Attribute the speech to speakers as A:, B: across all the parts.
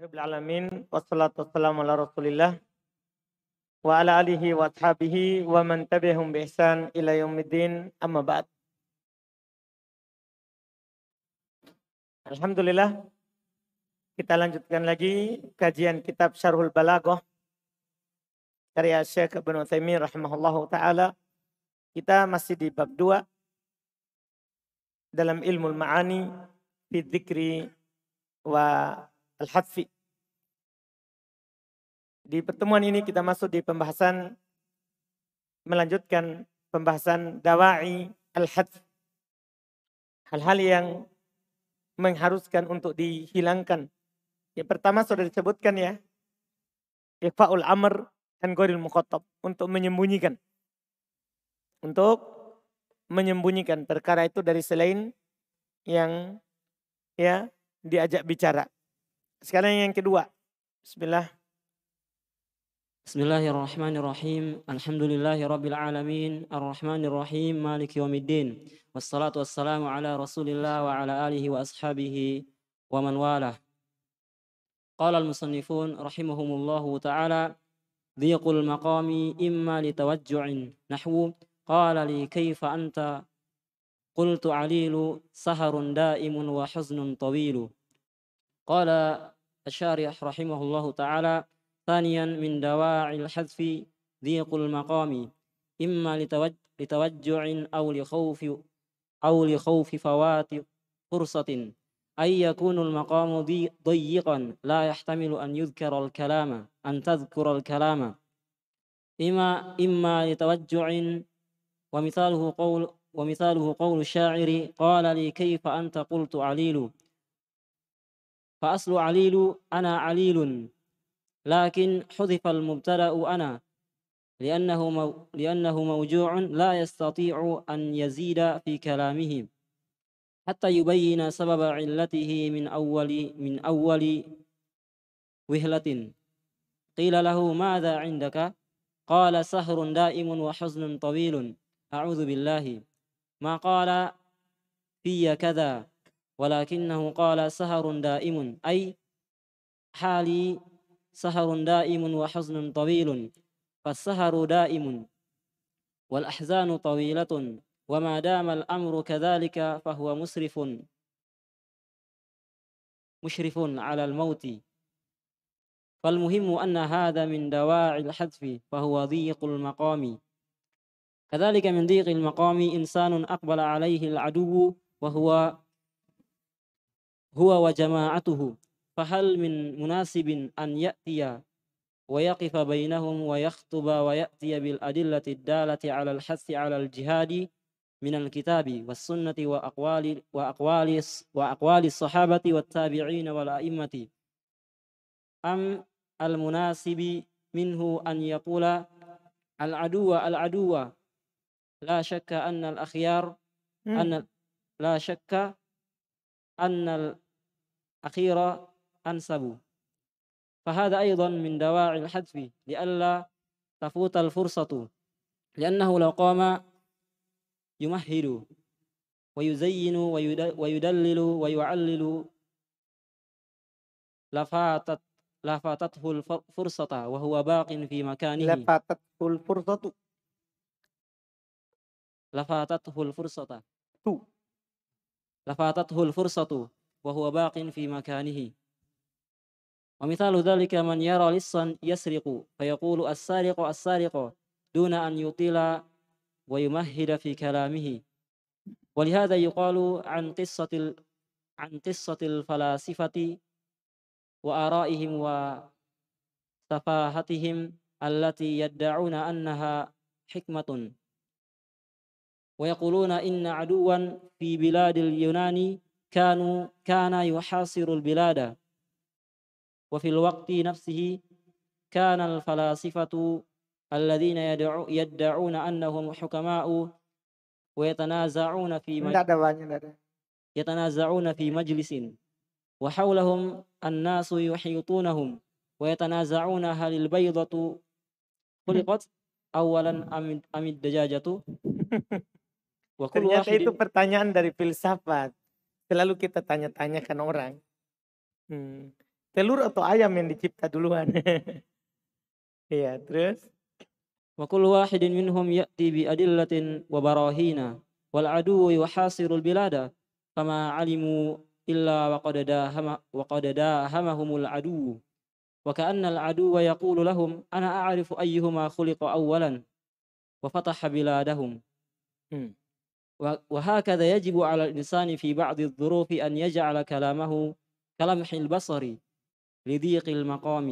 A: Rabbil alamin wassalatu wassalamu ala Rasulillah wa ala alihi wa ashabihi wa man tabi'ahum bi ihsan ila yaumiddin amma ba'd. Alhamdulillah kita lanjutkan lagi kajian kitab Syarhul Balaghah karya Syekh Ibnu Utsaimin rahimahullahu taala. Kita masih di bab 2 dalam ilmu ma'ani fi dzikri wa al-hadfi. Di pertemuan ini kita masuk di pembahasan melanjutkan pembahasan dawai al-hadf. Hal-hal yang mengharuskan untuk dihilangkan. Yang pertama sudah disebutkan ya. Ifa'ul amr dan goril mukhotob. Untuk menyembunyikan. Untuk menyembunyikan perkara itu dari selain yang ya diajak bicara. Sekarang yang kedua. Bismillah.
B: Bismillahirrahmanirrahim. Alhamdulillahi rabbil alamin. Ar-Rahmanirrahim. Maliki yaumiddin. Wassalatu wassalamu ala Rasulillah wa ala alihi wa ashabihi wa man walah. قال المصنفون رحمهم الله تعالى ضيق المقام إما لتوجع نحو قال لي كيف أنت قلت عليل سهر دائم وحزن طويل قال الشارح رحمه الله تعالى ثانيا من دواعي الحذف ضيق المقام إما لتوجع أو لخوف أو لخوف فوات فرصة. أن يكون المقام ضيقا لا يحتمل أن يذكر الكلام أن تذكر الكلام. إما إما لتوجع ومثاله قول ومثاله قول الشاعر قال لي كيف أنت؟ قلت عليل. فأصل عليل أنا عليل لكن حذف المبتدأ أنا لأنه مو لأنه موجوع لا يستطيع أن يزيد في كلامه حتى يبين سبب علته من أول من أول وهلة. قيل له ماذا عندك؟ قال سهر دائم وحزن طويل. أعوذ بالله. ما قال في كذا؟ ولكنه قال سهر دائم أي حالي سهر دائم وحزن طويل فالسهر دائم والأحزان طويلة وما دام الأمر كذلك فهو مسرف. مشرف على الموت. فالمهم أن هذا من دواعي الحذف فهو ضيق المقام. كذلك من ضيق المقام إنسان أقبل عليه العدو وهو هو وجماعته فهل من مناسب أن يأتي ويقف بينهم ويخطب ويأتي بالأدلة الدالة على الحث على الجهاد من الكتاب والسنة وأقوال وأقوال وأقوال الصحابة والتابعين والأئمة؟ أم المناسب منه أن يقول العدو العدو لا شك أن الأخيار أن لا شك أن الأخير أنسب. فهذا أيضا من دواعي الحذف لئلا تفوت الفرصة لأنه لو قام يمهد ويزين ويدلل ويعلل لفاتت لفاتته الفرصة وهو باق في مكانه.
A: لفاتته الفرصة.
B: لفاتته الفرصة. لفاتته الفرصة وهو باق في مكانه. ومثال ذلك من يرى لصا يسرق فيقول السارق السارق دون أن يطيل ويمهد في كلامه. ولهذا يقال عن قصة عن قصة الفلاسفة وآرائهم وسفاهتهم التي يدعون أنها حكمة. ويقولون إن عدوا في بلاد اليونان كانوا كان يحاصر البلاد. وفي الوقت نفسه كان الفلاسفة الذين يدعو يدعون أنهم حكماء ويتنازعون في مج... يتنازعون في مجلس. وحولهم الناس يحيطونهم ويتنازعون هل البيضة خلقت أولا أم الدجاجة.
A: Ternyata itu pertanyaan dari filsafat. Selalu kita tanya-tanyakan orang. Hmm. Telur atau ayam yang dicipta duluan? Iya, terus?
B: Wa kullu wahidin minhum ya'ti bi adillatin wa barahina wal adu wa hasirul bilada kama alimu illa wa qad dahama wa qad dahamahumul adu wa ka'anna al adu wa yaqulu lahum ana a'rifu ayyuhuma khuliqa awwalan wa fataha biladahum.
A: Hmm.
B: و- وهكذا يجب على الإنسان في بعض الظروف أن يجعل كلامه كلمح البصر لضيق المقام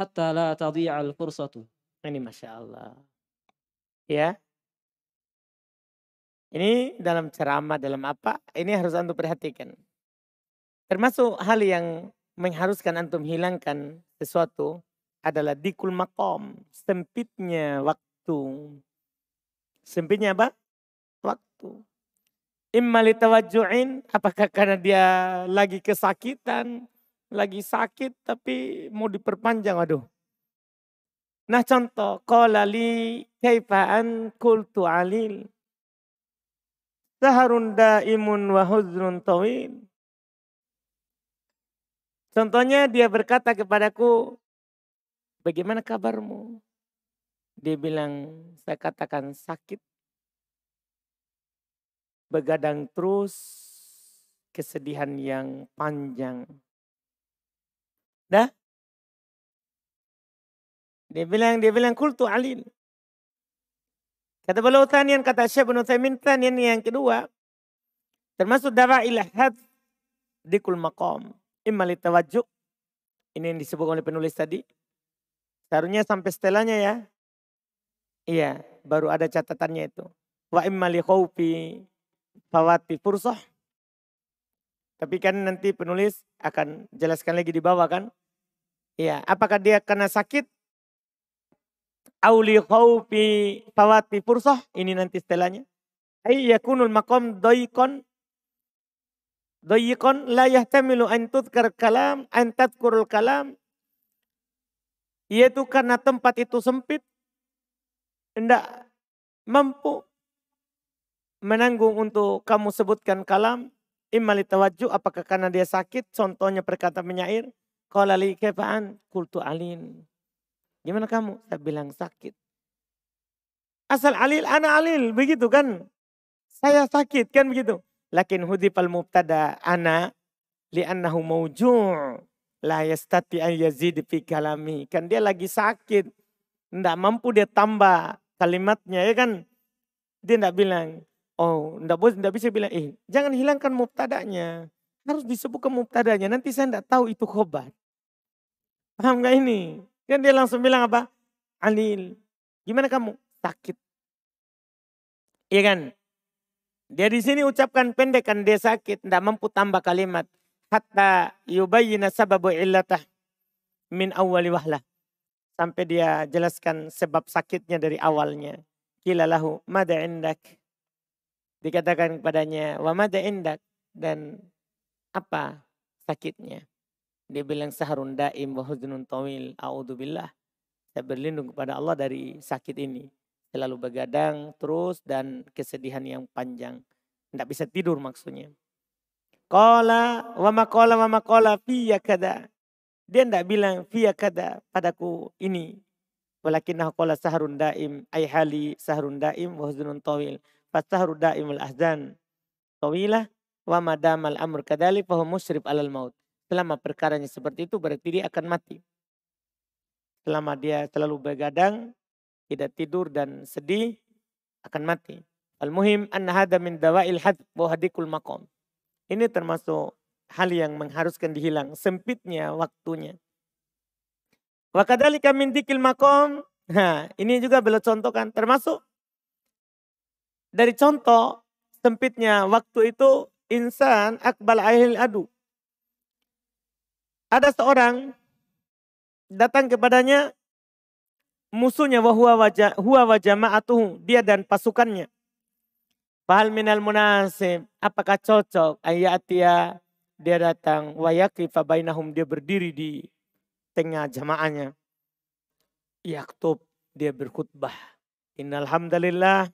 B: حتى لا تضيع الفرصة
A: Ini Masya Allah. Ya. Ini dalam ceramah, dalam apa, ini harus antum perhatikan. Termasuk hal yang mengharuskan antum hilangkan sesuatu adalah dikul makom. Sempitnya waktu. Sempitnya apa? Waktu. Imma litawajju'in, apakah karena dia lagi kesakitan, lagi sakit tapi mau diperpanjang, aduh. Nah contoh, qala li kaifaan kultu alil. Saharun daimun wa huzrun tawil. Contohnya dia berkata kepadaku, bagaimana kabarmu? Dia bilang, saya katakan sakit. Begadang terus, kesedihan yang panjang. Dah? Dia bilang, dia bilang kultu alil. Kata beliau tanian, kata Syekh bin Uthaymin tanian yang kedua. Termasuk dawa'il had dikul maqam. Imma litawajjuh. Ini yang disebut oleh penulis tadi. Seharusnya sampai setelahnya ya. Iya, baru ada catatannya itu. Wa imma li khawfi fawati fursah. Tapi kan nanti penulis akan jelaskan lagi di bawah kan. Iya, apakah dia karena sakit? Auli khawfi fawati fursah. Ini nanti setelahnya. Ay yakunul maqam daikon daikon la yahtamilu an tudkar kalam an tadkurul kalam. Yaitu karena tempat itu sempit tidak mampu menanggung untuk kamu sebutkan kalam imma litawajjuh apakah karena dia sakit contohnya perkataan penyair qala li kaifaan qultu alin Gimana kamu? Saya bilang sakit. Asal alil, ana alil. Begitu kan. Saya sakit kan begitu. Lakin hudifal mubtada ana li'annahu mawju' la yastati an yazid fi kalami. Kan dia lagi sakit. Tidak mampu dia tambah kalimatnya ya kan. Dia tidak bilang, oh tidak tidak bisa bilang, eh jangan hilangkan mubtadanya. Harus disebutkan mubtadanya. Nanti saya tidak tahu itu khobar. Paham gak ini? Kan dia langsung bilang apa? Alil. Gimana kamu? Sakit. Iya kan? Dia di sini ucapkan pendek kan dia sakit. Tidak mampu tambah kalimat. Hatta yubayyina sababu illatah min awali wahlah. Sampai dia jelaskan sebab sakitnya dari awalnya. Kila lahu mada indak. Dikatakan kepadanya wa mada indak. Dan apa sakitnya? Dia bilang saharun daim wa huznun tawil. A'udzubillah. Saya berlindung kepada Allah dari sakit ini. Selalu begadang terus dan kesedihan yang panjang. Tidak bisa tidur maksudnya. Qala wa maqala wa maqala fiyya kada. Dia tidak bilang fiyya kada padaku ini. Walakinnahu qala saharun daim ay hali saharun daim wa huznun tawil. Fasahru daimul ahzan tawilah wa madamal amr kadalik fa musyrib alal maut selama perkaranya seperti itu berarti dia akan mati. Selama dia selalu begadang, tidak tidur dan sedih, akan mati. Al-muhim anna hada min dawa'il had wa hadikul maqam. Ini termasuk hal yang mengharuskan dihilang, sempitnya waktunya. Wa kadzalika min dikil maqam. Nah, ini juga beliau contohkan termasuk dari contoh sempitnya waktu itu insan akbal ahil adu. Ada seorang datang kepadanya musuhnya wahwa wajah huwa wajama'atuhu dia dan pasukannya. Fahal minal munasib apakah cocok ayatia dia datang wayaki fabainahum dia berdiri di tengah jamaahnya. Yaktub dia berkhutbah. Innal hamdalillah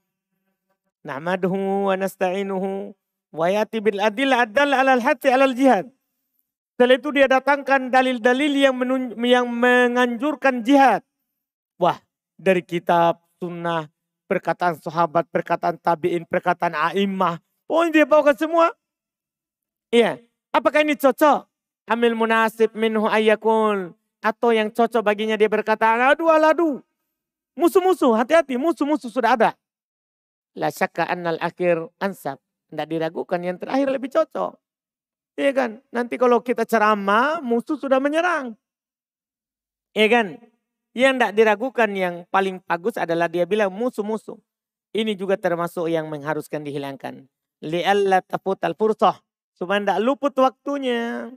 A: nahmaduhu wa nasta'inuhu wa yati bil adil adal alal hati alal jihad. Setelah itu dia datangkan dalil-dalil yang, yang menganjurkan jihad. Wah, dari kitab, sunnah, perkataan sahabat, perkataan tabi'in, perkataan a'imah. Pokoknya dia bawakan semua. Iya. Apakah ini cocok? Amil munasib minhu ayyakun. Atau yang cocok baginya dia berkata, aladu aladu. Musuh-musuh, hati-hati, musuh-musuh sudah ada. La syakka annal akhir ansab. Tidak diragukan, yang terakhir lebih cocok. Iya kan? Nanti kalau kita ceramah, musuh sudah menyerang. Iya kan? Yang tidak diragukan yang paling bagus adalah dia bilang musuh-musuh. Ini juga termasuk yang mengharuskan dihilangkan. Li'alla tafutal fursah. Supaya tidak luput waktunya.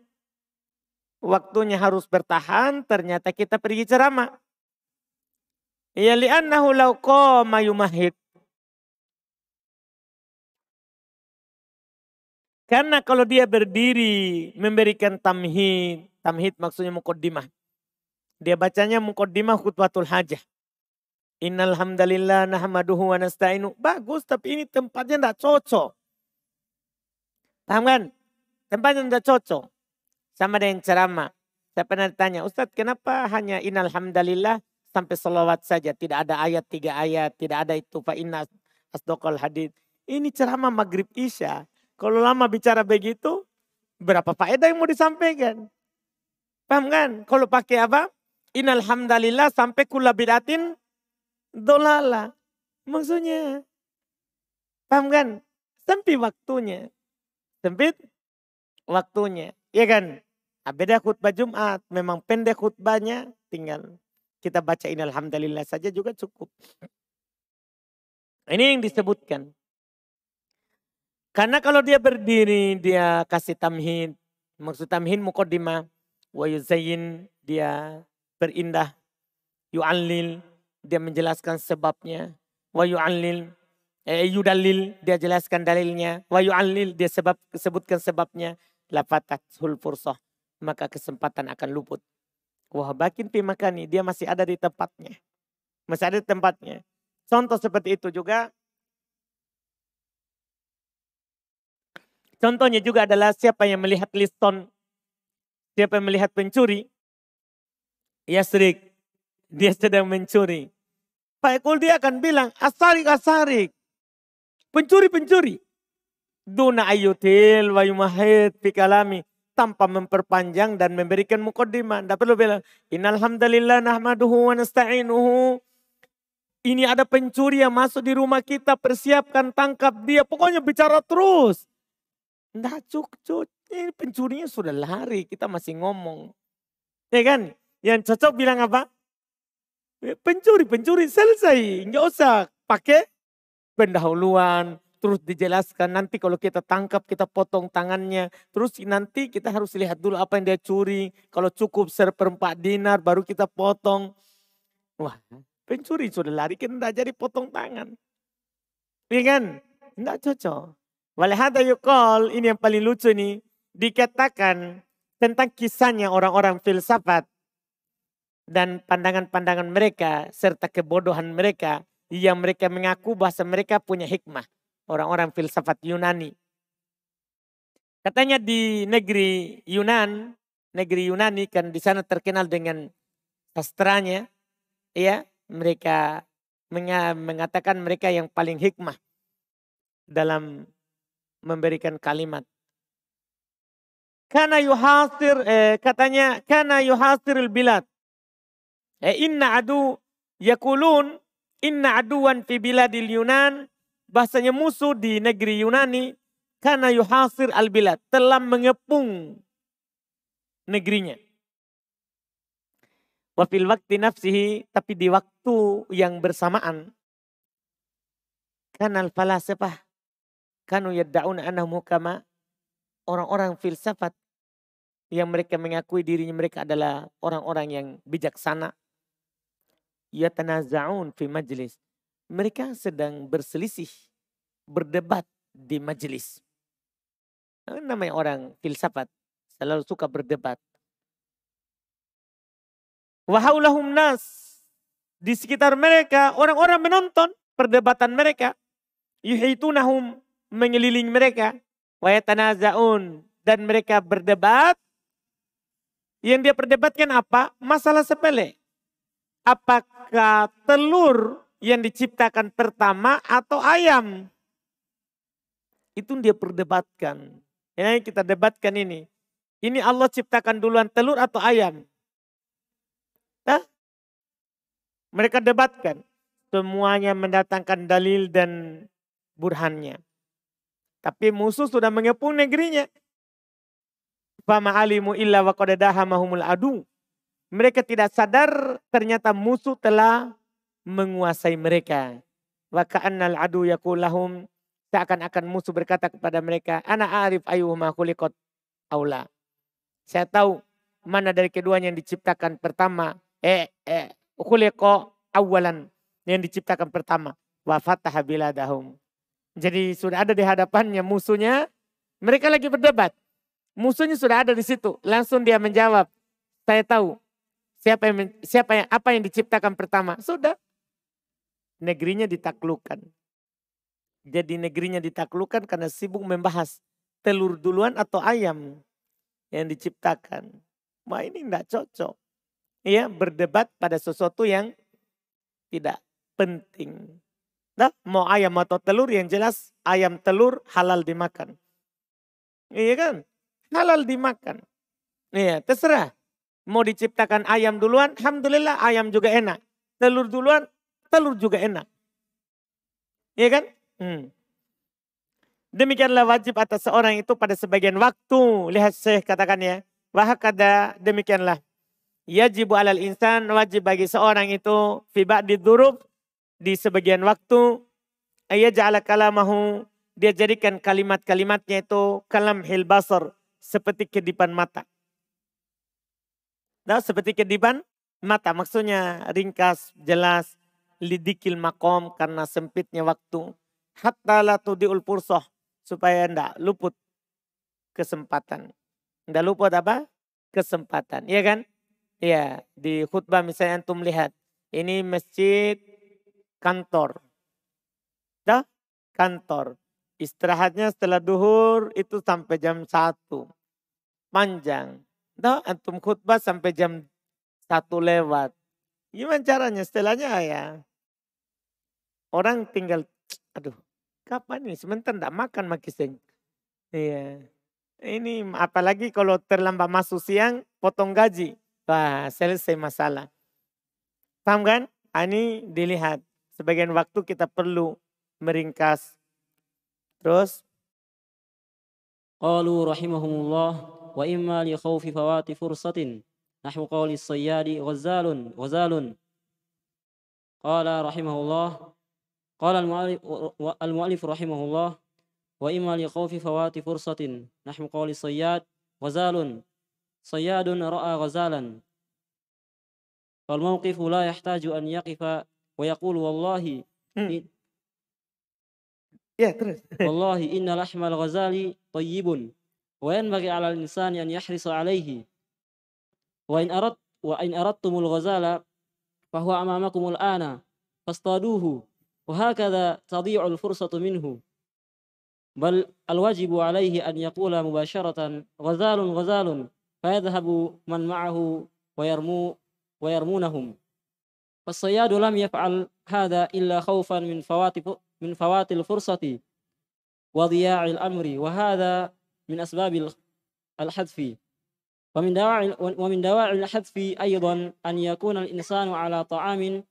A: Waktunya harus bertahan, ternyata kita pergi ceramah. Ya li'annahu law qama yumahid. Karena kalau dia berdiri memberikan tamhid, tamhid maksudnya mukaddimah. Dia bacanya mukaddimah khutbatul hajah. Innal hamdalillah nahmaduhu wa nasta'inu. Bagus tapi ini tempatnya tidak cocok. Paham kan? Tempatnya tidak cocok. Sama dengan ceramah. Saya pernah tanya, Ustadz kenapa hanya innal hamdalillah sampai salawat saja. Tidak ada ayat, tiga ayat. Tidak ada itu fa inna asdokal hadid. Ini ceramah maghrib isya. Kalau lama bicara begitu, berapa faedah yang mau disampaikan? Paham kan? Kalau pakai apa? Inalhamdulillah sampai kula bidatin dolala. Maksudnya, paham kan? Sempit waktunya. Sempit waktunya. Iya kan? Nah, beda khutbah Jumat. Memang pendek khutbahnya. Tinggal kita baca inalhamdulillah saja juga cukup. Ini yang disebutkan. Karena kalau dia berdiri, dia kasih tamhid. Maksud tamhid mukaddimah. Wa yuzayin, dia berindah. Yu'allil, dia menjelaskan sebabnya. Wa yu'allil, eh, yudalil, dia jelaskan dalilnya. Wa yu'allil, dia sebab, sebutkan sebabnya. Lafatat fursah. Maka kesempatan akan luput. Wah bakin pimakani, dia masih ada di tempatnya. Masih ada di tempatnya. Contoh seperti itu juga Contohnya juga adalah siapa yang melihat liston, siapa yang melihat pencuri, ya serik, dia sedang mencuri. Pak Ekul dia akan bilang, asarik, asarik. Pencuri, pencuri. Duna ayutil wa yumahid kalami. Tanpa memperpanjang dan memberikan mukaddimah. Tidak perlu bilang, Innalhamdulillah nahmaduhu wa nasta'inuhu. Ini ada pencuri yang masuk di rumah kita, persiapkan tangkap dia. Pokoknya bicara terus. Enggak cuk-cuk. Ini pencurinya sudah lari, kita masih ngomong. Ya kan? Yang cocok bilang apa? Eh, pencuri, pencuri selesai. Enggak usah pakai pendahuluan. Terus dijelaskan nanti kalau kita tangkap kita potong tangannya. Terus nanti kita harus lihat dulu apa yang dia curi. Kalau cukup seperempat dinar baru kita potong. Wah pencuri sudah lari enggak jadi potong tangan. Iya kan? Enggak cocok. Walhada yukol, ini yang paling lucu nih. Dikatakan tentang kisahnya orang-orang filsafat. Dan pandangan-pandangan mereka serta kebodohan mereka. Yang mereka mengaku bahasa mereka punya hikmah. Orang-orang filsafat Yunani. Katanya di negeri Yunan, negeri Yunani kan di sana terkenal dengan sastranya. Ya, mereka mengatakan mereka yang paling hikmah dalam memberikan kalimat. Karena yuhasir, eh, katanya, karena yuhasiril bilad. Eh, inna adu yakulun, inna aduan fi biladil Yunan. Bahasanya musuh di negeri Yunani. Karena yuhasir al bilad. Telah mengepung negerinya. Wafil waktu nafsihi, tapi di waktu yang bersamaan. Kanal falasifah kanu yadda'un annahum hukama orang-orang filsafat yang mereka mengakui dirinya mereka adalah orang-orang yang bijaksana. Yatanaza'un fi majlis. Mereka sedang berselisih berdebat di majelis namanya orang filsafat selalu suka berdebat. Wahaulahum nas. Di sekitar mereka orang-orang menonton perdebatan mereka. Yuhitunahum mengelilingi mereka. Wayatanazaun. Dan mereka berdebat. Yang dia perdebatkan apa? Masalah sepele. Apakah telur yang diciptakan pertama atau ayam? Itu dia perdebatkan. Ini kita debatkan ini. Ini Allah ciptakan duluan telur atau ayam? Hah? Mereka debatkan. Semuanya mendatangkan dalil dan burhannya. Tapi musuh sudah mengepung negerinya. Fama alimu illa wa mahumul adu. Mereka tidak sadar ternyata musuh telah menguasai mereka. Wa ka'annal adu yakulahum. Seakan-akan musuh berkata kepada mereka, Ana arif ayuhuma khulikot aula. Saya tahu mana dari keduanya yang diciptakan pertama. Eh, eh, khuliko awalan. Yang diciptakan pertama. Wa fataha biladahum. Jadi sudah ada di hadapannya musuhnya. Mereka lagi berdebat. Musuhnya sudah ada di situ. Langsung dia menjawab. Saya tahu siapa yang siapa yang apa yang diciptakan pertama. Sudah. Negerinya ditaklukkan. Jadi negerinya ditaklukkan karena sibuk membahas telur duluan atau ayam yang diciptakan. Wah ini tidak cocok. Ya berdebat pada sesuatu yang tidak penting. Nah, mau ayam atau telur yang jelas ayam telur halal dimakan. Iya kan? Halal dimakan. Iya, terserah. Mau diciptakan ayam duluan, alhamdulillah ayam juga enak. Telur duluan, telur juga enak. Iya kan? Hmm. Demikianlah wajib atas seorang itu pada sebagian waktu. Lihat saya katakan ya. Wahakada demikianlah. Yajibu alal insan wajib bagi seorang itu fibak di durub di sebagian waktu ayat ja'ala kalamahu dia jadikan kalimat-kalimatnya itu kalam hilbasar seperti kedipan mata. Nah, seperti kedipan mata maksudnya ringkas, jelas, lidikil makom karena sempitnya waktu. Hatta la tudiul pursoh supaya ndak luput kesempatan. Ndak luput apa? Kesempatan, iya kan? Iya, di khutbah misalnya antum lihat. Ini masjid kantor. Dah, kantor. Istirahatnya setelah duhur itu sampai jam satu. Panjang. Dah, antum khutbah sampai jam satu lewat. Gimana caranya setelahnya ya? Orang tinggal, aduh, kapan ini? Sebentar tidak makan makiseng. Iya. Ini apalagi kalau terlambat masuk siang, potong gaji. Wah, selesai masalah. Paham kan? Ah, ini dilihat sebagian waktu kita perlu meringkas. Terus?
B: Qalu rahimahumullah wa imma li khawfi fawati fursatin nahwu qawli sayyadi ghazalun ghazalun. Qala rahimahullah qala al-mu'allif rahimahullah wa imma li khawfi fawati fursatin nahwu qawli sayyad ghazalun. Sayyadun ra'a ghazalan. Mawqifu la yahtaju an yaqifa ويقول والله
A: يا terus
B: والله إن لحم الغزال طيب وينبغي على الإنسان أن يحرص عليه. وإن أردت وإن أردتم الغزال فهو أمامكم الآن فاصطادوه وهكذا تضيع الفرصة منه. بل الواجب عليه أن يقول مباشرة غزال غزال. فيذهب من معه ويرمو ويرمونهم. فالصياد لم يفعل هذا إلا خوفا من فوات من فوات الفرصة وضياع الأمر وهذا من أسباب الحذف. ومن دواعي ومن دواعي الحذف أيضا أن يكون الإنسان على طعام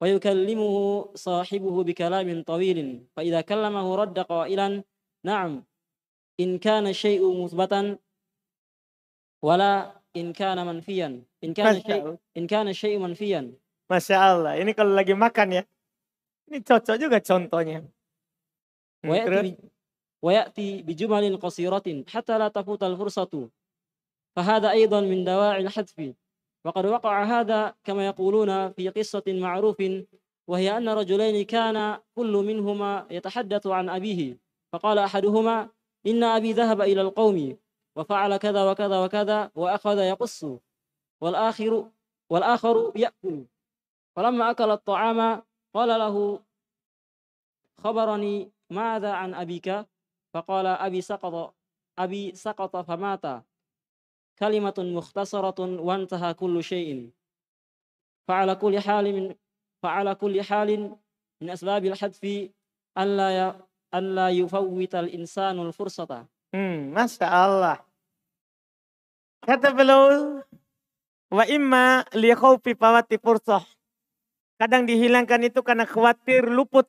B: ويكلمه صاحبه بكلام طويل فإذا كلمه رد قائلا نعم إن كان الشيء مثبتا ولا إن كان منفيا. إن كان الشيء إن كان الشيء منفيا.
A: Masya Allah. Ini kalau lagi makan ya. Ini cocok juga contohnya.
B: ويأتي بجمل قصيرة حتى لا تفوت الفرصة فهذا أيضا من دواعي الحذف وقد وقع هذا كما يقولون في قصة معروف وهي أن رجلين كان كل منهما يتحدث عن أبيه فقال أحدهما إن أبي ذهب إلى القوم وفعل كذا وكذا وكذا وأخذ يقص والآخر والآخر يأكل فلما أكل الطعام قال له خبرني ماذا عن أبيك؟ فقال أبي سقط أبي سقط فمات. كلمة مختصرة وانتهى كل شيء. فعلى كل حال من فعلى كل حال من أسباب الحذف أن لا أن لا يفوت
A: الإنسان الفرصة. ما شاء الله. كتب له وإما لخوف فوات فرصة. Kadang dihilangkan itu karena khawatir luput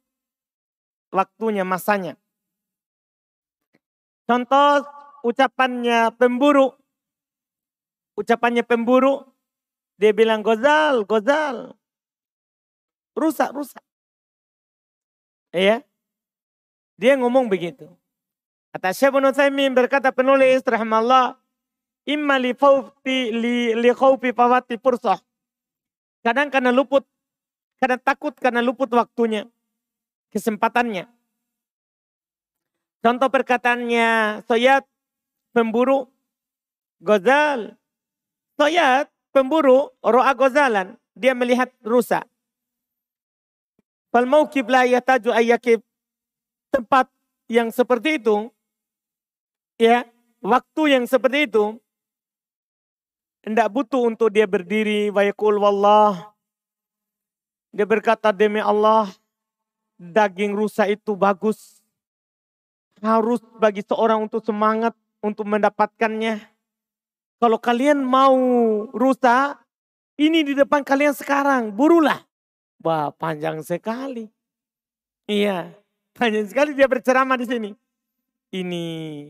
A: waktunya, masanya. Contoh ucapannya pemburu. Ucapannya pemburu, dia bilang gozal, gozal. Rusak, rusak. Iya. Dia ngomong begitu. Kata Syekh Ibnu Utsaimin berkata penulis rahimallah, imma li fawti li li khawfi fawati fursah. Kadang karena luput, kadang takut karena luput waktunya, kesempatannya. Contoh perkataannya Soyat pemburu Gozal. Soyat pemburu ro'a gozalan. Dia melihat rusa. Fal mawkib la yataju ayyakib tempat yang seperti itu, ya, waktu yang seperti itu, tidak butuh untuk dia berdiri, wayakul wallah. Dia berkata demi Allah, daging rusa itu bagus. Harus bagi seorang untuk semangat untuk mendapatkannya. Kalau kalian mau rusa, ini di depan kalian sekarang, burulah. Wah panjang sekali. Iya, banyak sekali dia berceramah di sini. Ini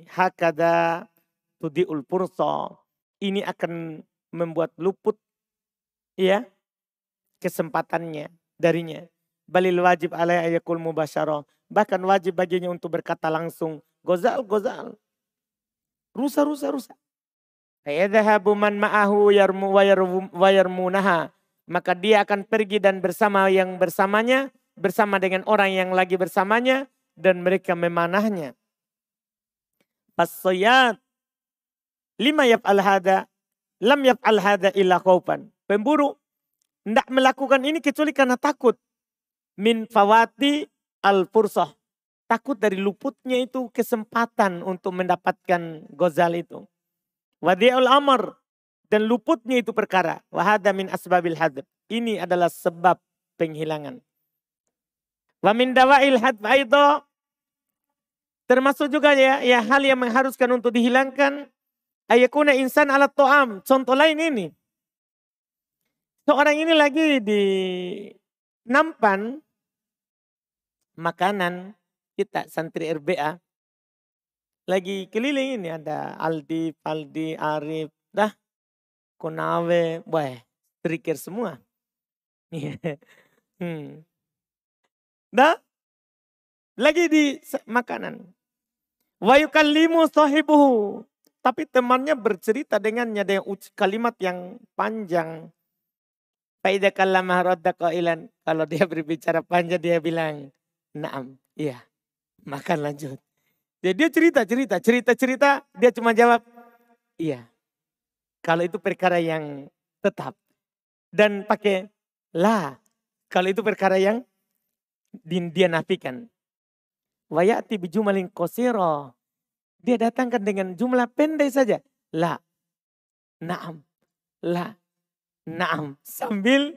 A: hakada tudiul purso. Ini akan membuat luput ya kesempatannya darinya. Balil wajib alai ayakul mubasyarah. Bahkan wajib baginya untuk berkata langsung. Gozal, gozal. Rusa, rusa, rusa. Fayadhahabu man ma'ahu yarmu wayarmunaha. Maka dia akan pergi dan bersama yang bersamanya bersama dengan orang yang lagi bersamanya dan mereka memanahnya. Pasoyat lima yap al hada lam yap al hada illa khawfan. Pemburu tidak melakukan ini kecuali karena takut min fawati al fursah. Takut dari luputnya itu kesempatan untuk mendapatkan gozal itu. Wadi'ul amr dan luputnya itu perkara. Wahada min asbabil hadab. Ini adalah sebab penghilangan. Wa min dawail hadf termasuk juga ya, ya hal yang mengharuskan untuk dihilangkan ayakuna insan alat to'am. Contoh lain ini. Seorang ini lagi di nampan makanan kita santri RBA lagi keliling ini ada Aldi, Faldi, Arif, dah Konawe, wah, trikir semua. hmm. Dah. Lagi di makanan. Wa yukallimu sahibuhu. Tapi temannya bercerita dengannya dengan kalimat yang panjang. Faidah kallama radda qailan. Kalau dia berbicara panjang dia bilang, "Naam." Iya. Makan lanjut. Jadi dia cerita, cerita, cerita, cerita, dia cuma jawab, "Iya." Kalau itu perkara yang tetap dan pakai lah. Kalau itu perkara yang dia nafikan. Wayati bijumalin kosiro. Dia datangkan dengan jumlah pendek saja. La. Naam. La. Naam. Sambil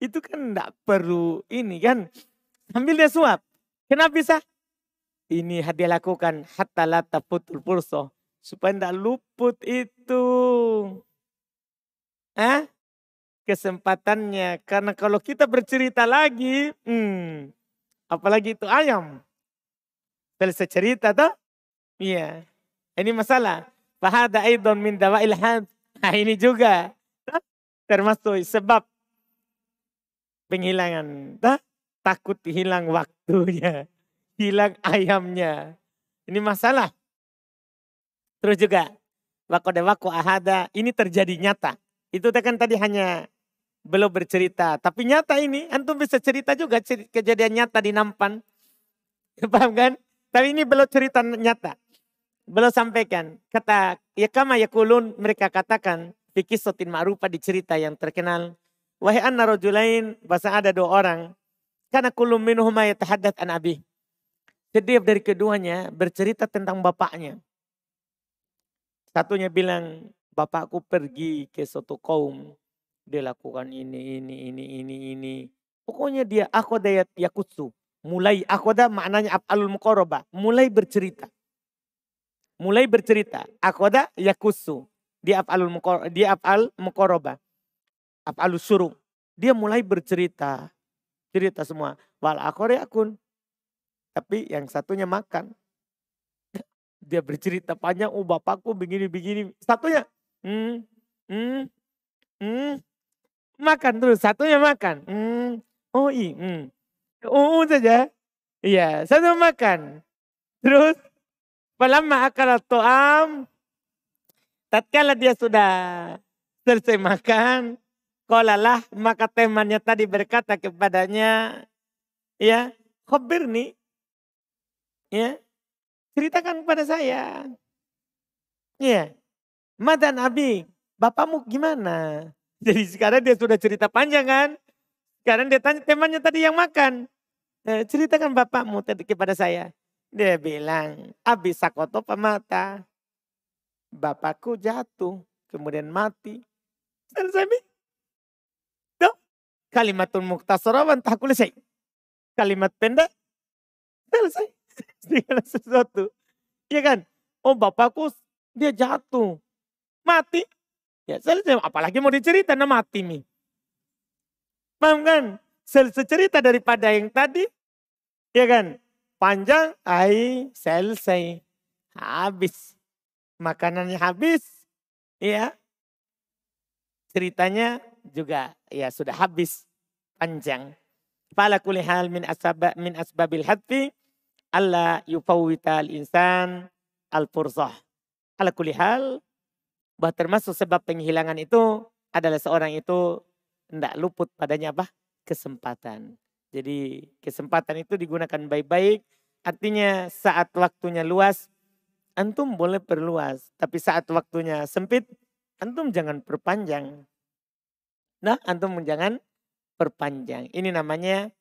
A: itu kan tidak perlu ini kan. Sambil dia suap. Kenapa bisa? Ini hadiah lakukan hatta lata putul purso. Supaya tidak luput itu. Hah? kesempatannya. Karena kalau kita bercerita lagi, hmm, apalagi itu ayam. Selesai cerita tuh, iya. Ini masalah. Fahada aidon min dawail had. Nah ini juga. Termasuk sebab penghilangan. Tuh, takut hilang waktunya. Hilang ayamnya. Ini masalah. Terus juga. Wakoda wako ahada. Ini terjadi nyata. Itu kan tadi hanya belum bercerita. Tapi nyata ini, antum bisa cerita juga kejadian nyata di Nampan. Paham kan? Tapi ini belum cerita nyata. Belum sampaikan. Kata, ya kama ya kulun, mereka katakan, fikis sotin ma'rufa di cerita yang terkenal. Wahai anna rojulain, bahasa ada dua orang. Karena kulum minuhuma yatahadat an abi. Setiap dari keduanya bercerita tentang bapaknya. Satunya bilang, bapakku pergi ke suatu kaum. Dia lakukan ini, ini, ini, ini, ini. Pokoknya dia akhoda yakutsu. Mulai akhoda maknanya af'alul muqarabah. Mulai bercerita. Mulai bercerita. Akhoda yakutsu. Dia af'alul. Dia af'al muqarabah. Af'alus suruh. Dia mulai bercerita. Cerita semua. Wal akhore akun. Tapi yang satunya makan. Dia bercerita panjang, oh bapakku begini-begini. Satunya, hmm, hmm, hmm, makan terus. Satunya makan. Hmm, oh iya, hmm. Oh, saja. Iya, satu makan. Terus, Falamma akal to'am. Tatkala dia sudah selesai makan. Kolalah, maka temannya tadi berkata kepadanya. Ya, khobir nih. Ya, ceritakan kepada saya. Ya, Madan Abi, bapakmu gimana? Jadi sekarang dia sudah cerita panjang kan? Sekarang dia tanya temannya tadi yang makan. Eh, ceritakan bapakmu tadi kepada saya. Dia bilang, Abi Sakoto pemata. Bapakku jatuh, kemudian mati. Selesai. Tuh, kalimatul muktasarawan takulesai. Kalimat pendek, selesai. Segala sesuatu. Iya kan? Oh bapakku dia jatuh. Mati. Ya selesai. Apalagi mau dicerita, nah mati nih. Paham kan? Selesai cerita daripada yang tadi. Ya kan? Panjang, ai selesai. Habis. Makanannya habis. Ya. Ceritanya juga ya sudah habis. Panjang. Fala kulli hal min asbab min asbabil hadfi alla yufawwital insan al fursah. Ala kulli hal bahwa termasuk sebab penghilangan itu adalah seorang itu tidak luput padanya apa? Kesempatan. Jadi kesempatan itu digunakan baik-baik. Artinya saat waktunya luas, antum boleh perluas. Tapi saat waktunya sempit, antum jangan perpanjang. Nah, antum jangan perpanjang. Ini namanya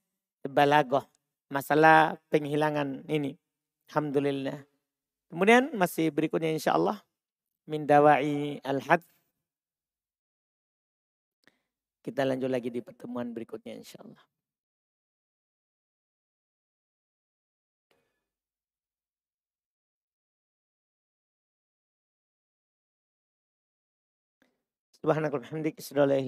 A: balagoh. Masalah penghilangan ini. Alhamdulillah. Kemudian masih berikutnya insya Allah. Min dawai al-had. Kita lanjut lagi di pertemuan berikutnya insya Allah. সুবহানাক ওয়া বিহামদিক